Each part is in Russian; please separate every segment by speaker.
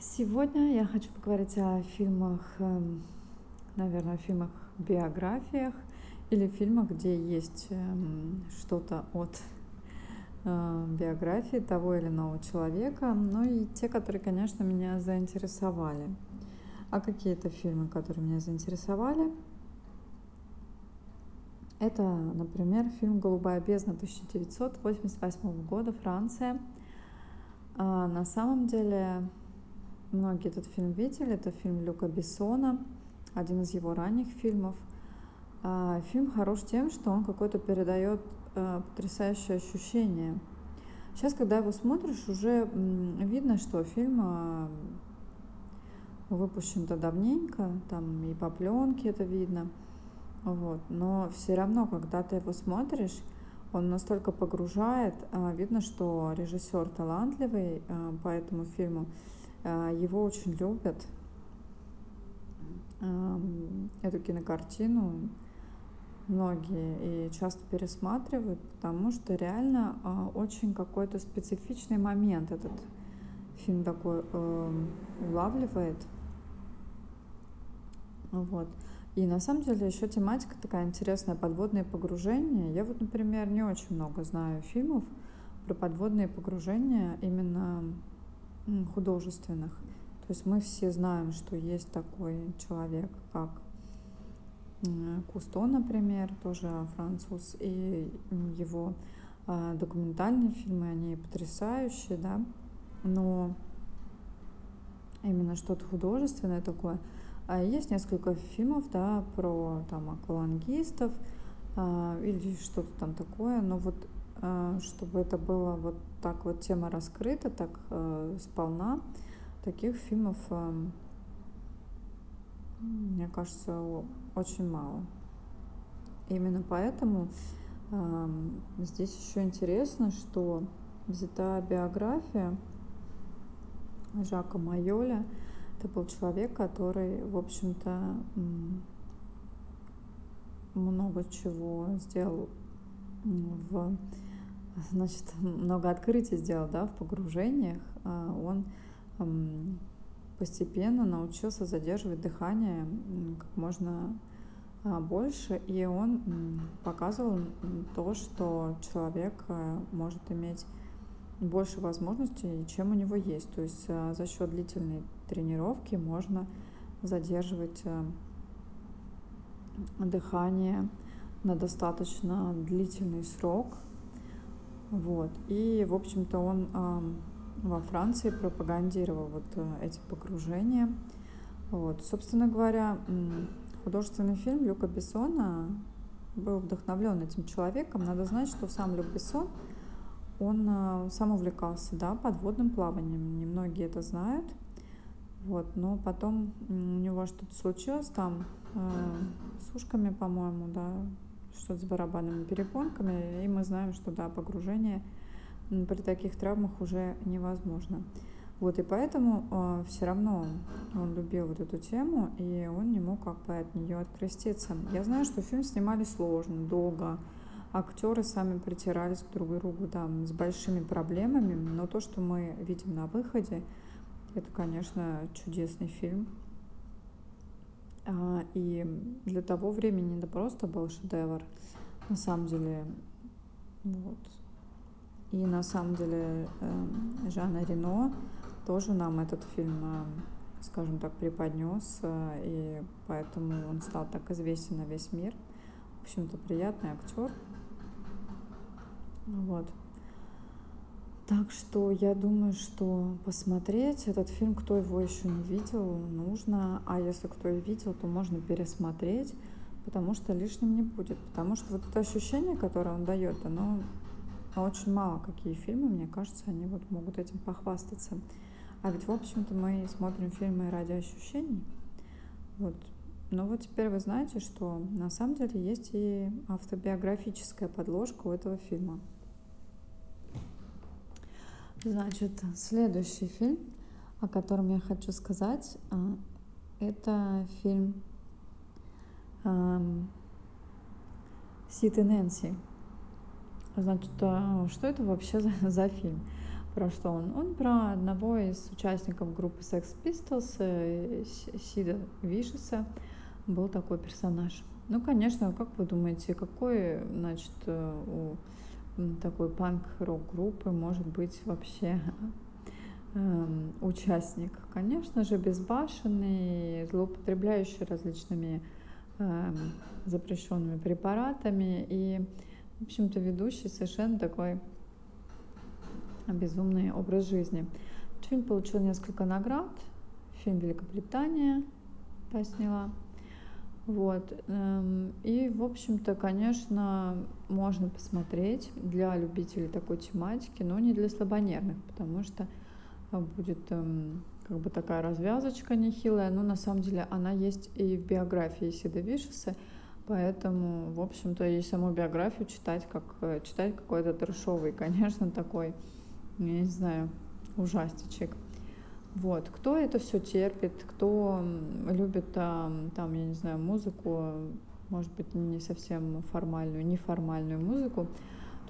Speaker 1: Сегодня я хочу поговорить о фильмах, эм, наверное, о фильмах биографиях или фильмах, где есть эм, что-то от э, биографии того или иного человека, ну и те, которые, конечно, меня заинтересовали. А какие это фильмы, которые меня заинтересовали? Это, например, фильм «Голубая бездна» 1988 года, Франция. А на самом деле Многие этот фильм видели. Это фильм Люка Бессона, один из его ранних фильмов. А, фильм хорош тем, что он какой-то передает э, потрясающее ощущение. Сейчас, когда его смотришь, уже видно, что фильм э, выпущен-то давненько, там и по пленке это видно. Вот. Но все равно, когда ты его смотришь, он настолько погружает, э, видно, что режиссер талантливый по этому фильму, а, его очень любят. Эту кинокартину многие и часто пересматривают, потому что реально а, очень какой-то специфичный момент этот фильм такой э, улавливает. Вот. И на самом деле еще тематика такая интересная, подводные погружения. Я вот, например, не очень много знаю фильмов про подводные погружения именно художественных. То есть мы все знаем, что есть такой человек, как Кусто, например, тоже француз, и его а, документальные фильмы, они потрясающие, да, но именно что-то художественное такое. А есть несколько фильмов, да, про там аквалангистов а, или что-то там такое, но вот чтобы это было вот так вот тема раскрыта, так э, сполна, таких фильмов, э, мне кажется, очень мало. Именно поэтому э, здесь еще интересно, что взята биография Жака Майоля. Это был человек, который, в общем-то, много чего сделал в значит, много открытий сделал, да, в погружениях. А он постепенно научился задерживать дыхание как можно а, больше, и он показывал то, что человек э, может иметь больше возможностей, чем у него есть. То есть э, за счет длительной тренировки можно задерживать э, дыхание на достаточно длительный срок, вот. И, в общем-то, он во Франции пропагандировал вот э, эти погружения. Вот. Собственно говоря, художественный фильм Люка Бессона был вдохновлен этим человеком. Надо знать, что сам Люк Бессон, он э, сам увлекался да, подводным плаванием. Немногие это знают. Вот, но потом у него что-то случилось там э, с ушками, по-моему, да, что-то с барабанными перепонками, и мы знаем, что да, погружение при таких травмах уже невозможно. Вот, и поэтому э, все равно он любил вот эту тему, и он не мог как бы от нее откреститься. Я знаю, что фильм снимали сложно, долго, актеры сами притирались к друг другу там с большими проблемами, но то, что мы видим на выходе, это, конечно, чудесный фильм. А, и для того времени это просто был шедевр. На самом деле, вот. И на самом деле эм, Жанна Рено тоже нам этот фильм, э, скажем так, преподнес, э, и поэтому он стал так известен на весь мир. В общем-то, приятный актер. Вот. Так что я думаю, что посмотреть этот фильм, кто его еще не видел, нужно. А если кто и видел, то можно пересмотреть, потому что лишним не будет. Потому что вот это ощущение, которое он дает, оно очень мало какие фильмы, мне кажется, они вот могут этим похвастаться. А ведь, в общем-то, мы смотрим фильмы ради ощущений. Вот. Но вот теперь вы знаете, что на самом деле есть и автобиографическая подложка у этого фильма. Значит, следующий фильм, о котором я хочу сказать, а, это фильм Сид и Нэнси. Значит, а, что это вообще за, за фильм? про что он? Он про одного из участников группы Sex Pistols, э, Сида Вишеса, был такой персонаж. Ну, конечно, как вы думаете, какой, значит, э, у такой панк-рок группы может быть вообще Эм, участник, конечно же, безбашенный, злоупотребляющий различными э, запрещенными препаратами и, в общем-то, ведущий совершенно такой безумный образ жизни. Фильм получил несколько наград. Фильм Великобритания да, сняла. Вот. Эм, и, в общем-то, конечно, можно посмотреть для любителей такой тематики, но не для слабонервных, потому что будет эм, как бы такая развязочка нехилая, но на самом деле она есть и в биографии Сида Вишеса, поэтому, в общем-то, и саму биографию читать, как э, читать какой-то трешовый, конечно, такой, я не знаю, ужастичек. Вот, кто это все терпит, кто любит там, я не знаю, музыку, может быть, не совсем формальную, неформальную музыку,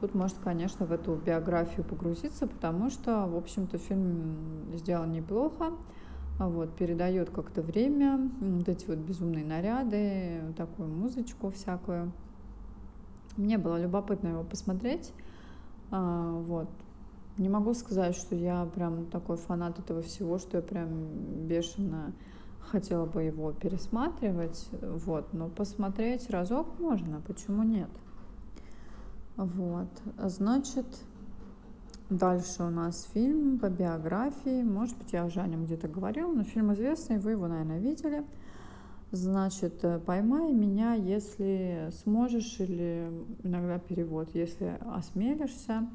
Speaker 1: Тут может, конечно, в эту биографию погрузиться, потому что, в общем-то, фильм сделан неплохо, а вот, передает как-то время, вот эти вот безумные наряды, такую музычку всякую. Мне было любопытно его посмотреть. А, вот. Не могу сказать, что я прям такой фанат этого всего, что я прям бешено хотела бы его пересматривать, вот, но посмотреть разок можно, почему нет? Вот, значит, дальше у нас фильм по биографии. Может быть, я уже о нем где-то говорила, но фильм известный, вы его, наверное, видели. Значит, «Поймай меня, если сможешь» или иногда перевод «Если осмелишься».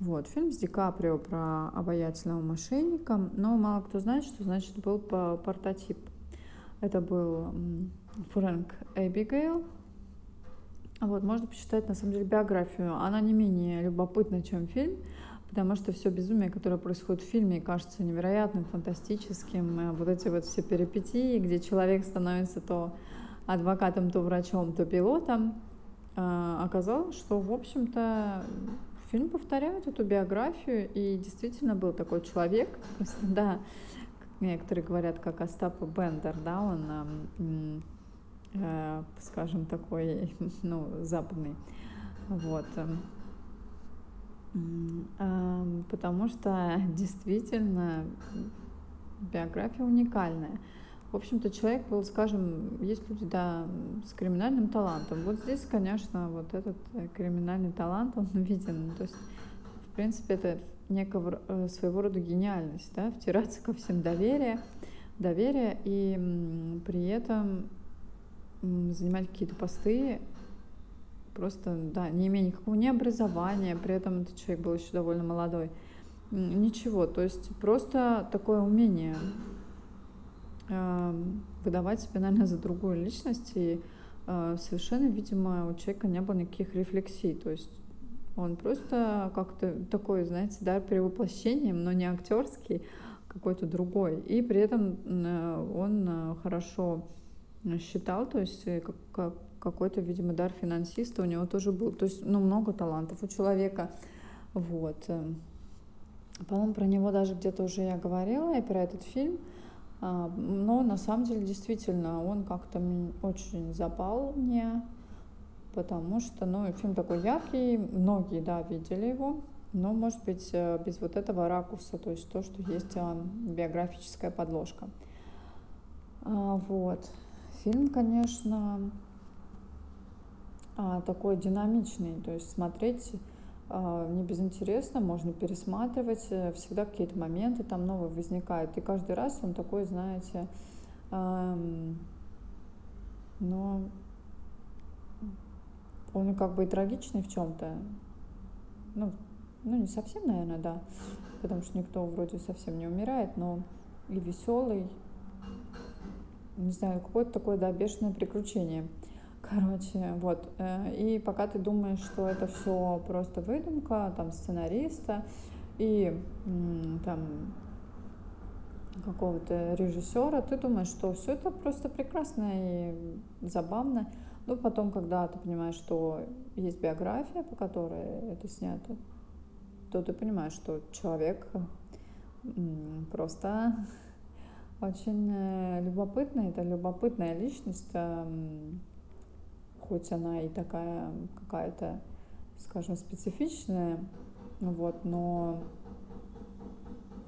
Speaker 1: Вот, фильм с Ди Каприо про обаятельного мошенника, но мало кто знает, что значит был по портотип. Это был Фрэнк Эбигейл, вот, можно почитать, на самом деле, биографию. Она не менее любопытна, чем фильм, потому что все безумие, которое происходит в фильме, кажется невероятным, фантастическим. Э, вот эти вот все перипетии, где человек становится то адвокатом, то врачом, то пилотом, э, оказалось, что, в общем-то, фильм повторяет эту биографию, и действительно был такой человек, да, некоторые говорят, как Остап Бендер, да, он Э, скажем, такой, ну, западный. Вот. Потому что действительно биография уникальная. В общем-то, человек был, скажем, есть люди, да, с криминальным талантом. Вот здесь, конечно, вот этот э, криминальный талант, он виден. То есть, в принципе, это некого э, своего рода гениальность, да, втираться ко всем доверие, доверие и при этом занимать какие-то посты, просто, да, не имея никакого ни образования, при этом этот человек был еще довольно молодой. Ничего, то есть просто такое умение выдавать себя, наверное, за другую личность, и э, совершенно, видимо, у человека не было никаких рефлексий, то есть он просто как-то такой, знаете, да, перевоплощением, но не актерский, какой-то другой. И при этом э, он хорошо считал, то есть э, как, как, какой-то, видимо, дар финансиста у него тоже был. То есть, ну, много талантов у человека. Вот. Э. По-моему, про него даже где-то уже я говорила, и про этот фильм. А, но на самом деле, действительно, он как-то очень запал мне, потому что, ну, фильм такой яркий, многие, да, видели его, но, может быть, э, без вот этого ракурса, то есть то, что есть а, биографическая подложка. А, вот. Фильм, конечно, такой динамичный, то есть смотреть не безинтересно, можно пересматривать, э, всегда какие-то моменты там новые возникают. И каждый раз он такой, знаете, но он как бы и трагичный в чем-то. Ну, ну, не совсем, наверное, да, потому что никто вроде совсем не умирает, но и веселый, не знаю, какое-то такое, да, бешеное приключение. Короче, вот. Э, и пока ты думаешь, что это все просто выдумка, там, сценариста и там какого-то режиссера, ты думаешь, что все это просто прекрасно и забавно. Но потом, когда ты понимаешь, что есть биография, по которой это снято, то ты понимаешь, что человек просто очень э, любопытная, это любопытная личность, хоть она и такая какая-то, скажем, специфичная, вот, но,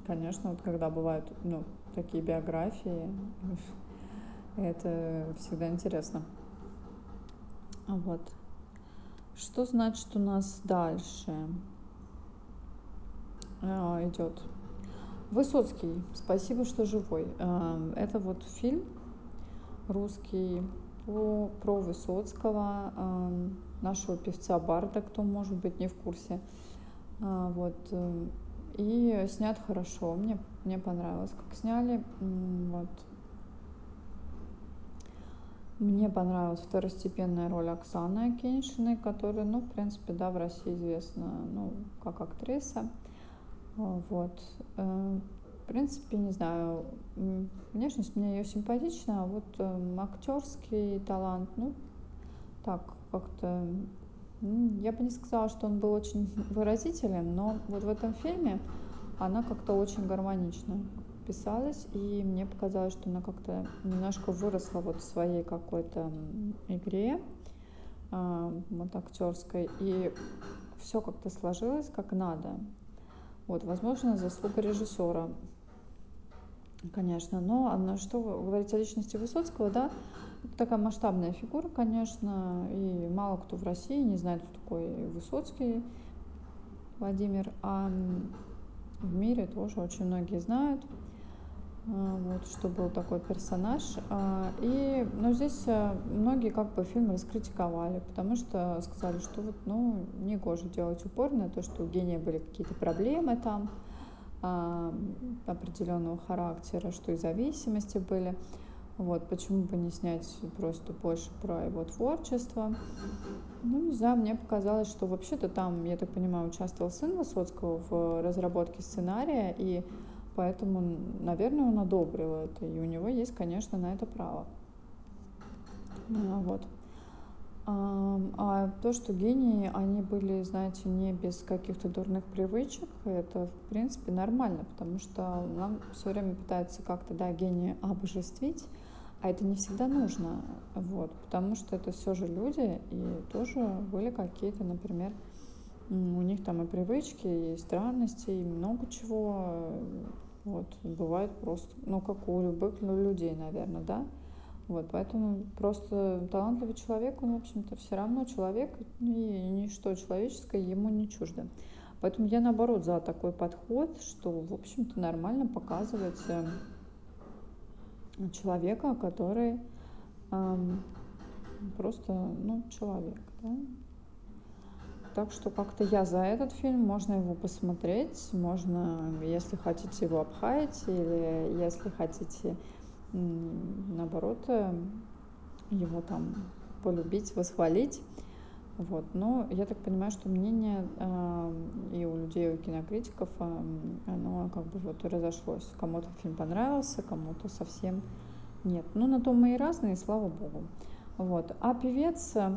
Speaker 1: конечно, вот когда бывают, ну, такие биографии, это всегда интересно. Вот. Что значит у нас дальше а, идет? Высоцкий, спасибо, что живой. А, это вот фильм русский про Высоцкого, а, нашего певца Барда, кто может быть не в курсе. А, вот. Э, и снят хорошо, мне, мне понравилось, как сняли. Вот. Мне понравилась второстепенная роль Оксаны Акиньшиной, которая, ну, в принципе, да, в России известна, ну, как актриса. Вот. Э, принципе, не знаю, внешность мне ее симпатична, а вот э, актерский талант, ну, так, как-то я бы не сказала, что он был очень выразителен, но вот в этом фильме она как-то очень гармонично писалась, и мне показалось, что она как-то немножко выросла вот в своей какой-то игре а, вот актерской, и все как-то сложилось как надо. Вот, возможно, заслуга режиссера, конечно, но на что говорить о личности Высоцкого, да, такая масштабная фигура, конечно, и мало кто в России не знает, кто такой Высоцкий Владимир, а в мире тоже очень многие знают, а, вот, что был такой персонаж. А, и, но здесь э, многие как бы фильм раскритиковали, потому что сказали, что вот, ну, не гоже делать упор на то, что у гения были какие-то проблемы там, а, определенного характера, что и зависимости были. Вот, почему бы не снять просто больше про его творчество. Ну, не знаю, мне показалось, что вообще-то там, я так понимаю, участвовал сын Высоцкого в разработке сценария, и поэтому, наверное, он одобрил это, и у него есть, конечно, на это право. Вот. А, то, что гении, они были, знаете, не без каких-то дурных привычек, это, в принципе, нормально, потому что нам все время пытаются как-то, да, гения обожествить, а это не всегда нужно, вот, потому что это все же люди, и тоже были какие-то, например, у них там и привычки, и странности, и много чего, вот, бывает просто, ну, как у любых людей, наверное, да, вот, поэтому просто талантливый человек, он, в общем-то, все равно человек, и ничто человеческое ему не чуждо. Поэтому я, наоборот, за такой подход, что, в общем-то, нормально показывать э, человека, который эм, просто, ну, человек, да. Так что как-то я за этот фильм, можно его посмотреть, можно, если хотите его обхаять, или если хотите, наоборот, э, его там полюбить, восхвалить. Вот. Но я так понимаю, что мнение э, и у людей, и у кинокритиков, э, оно как бы вот разошлось. Кому-то фильм понравился, кому-то совсем нет. Ну, на то мы и разные, слава богу. Вот. А певец, э,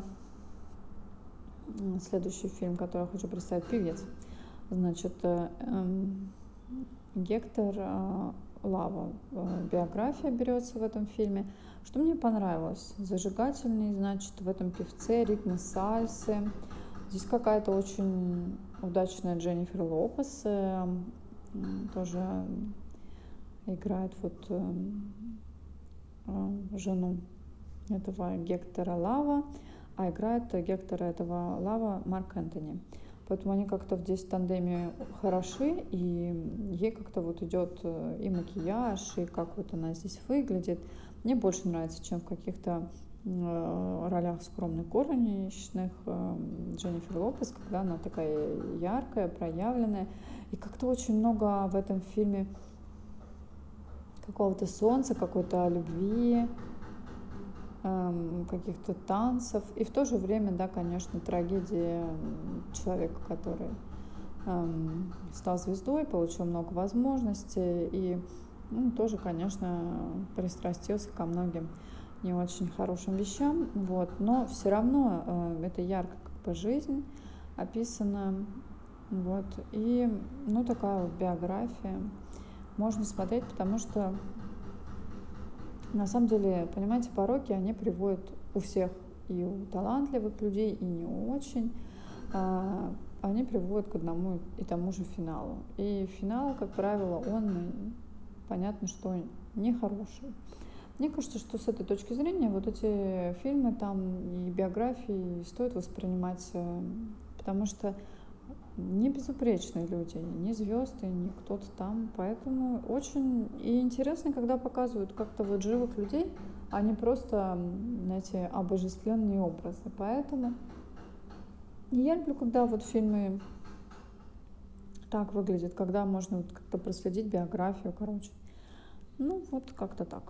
Speaker 1: следующий фильм, который я хочу представить, певец. Значит, э, э, Гектор э, Лава. Э, биография берется в этом фильме. Что мне понравилось? Зажигательный, значит, в этом певце, ритмы сальсы. Здесь какая-то очень удачная Дженнифер Лопес э, тоже играет вот э, жену этого Гектора Лава, а играет Гектора этого Лава Марк Энтони. Поэтому они как-то здесь в тандеме хороши, и ей как-то вот идет и макияж, и как вот она здесь выглядит. Мне больше нравится, чем в каких-то э, ролях скромных горничных э, Дженнифер Лопес, когда она такая яркая, проявленная. И как-то очень много в этом фильме какого-то солнца, какой-то любви, каких-то танцев. И в то же время, да, конечно, трагедия человека, который эм, стал звездой, получил много возможностей и ну, тоже, конечно, пристрастился ко многим не очень хорошим вещам, вот, но все равно э, это ярко как бы жизнь описана, Вот. И, ну, такая вот биография. Можно смотреть, потому что на самом деле, понимаете, пороки, они приводят у всех, и у талантливых людей, и не очень, а, они приводят к одному и тому же финалу. И финал, как правило, он, понятно, что нехороший. Мне кажется, что с этой точки зрения вот эти фильмы там и биографии стоит воспринимать, э, потому что не безупречные люди, не звезды, не кто-то там. Поэтому очень и интересно, когда показывают как-то вот живых людей, а не просто, знаете, обожествленные образы. Поэтому я люблю, когда вот фильмы так выглядят, когда можно вот как-то проследить биографию, короче. Ну, вот как-то так.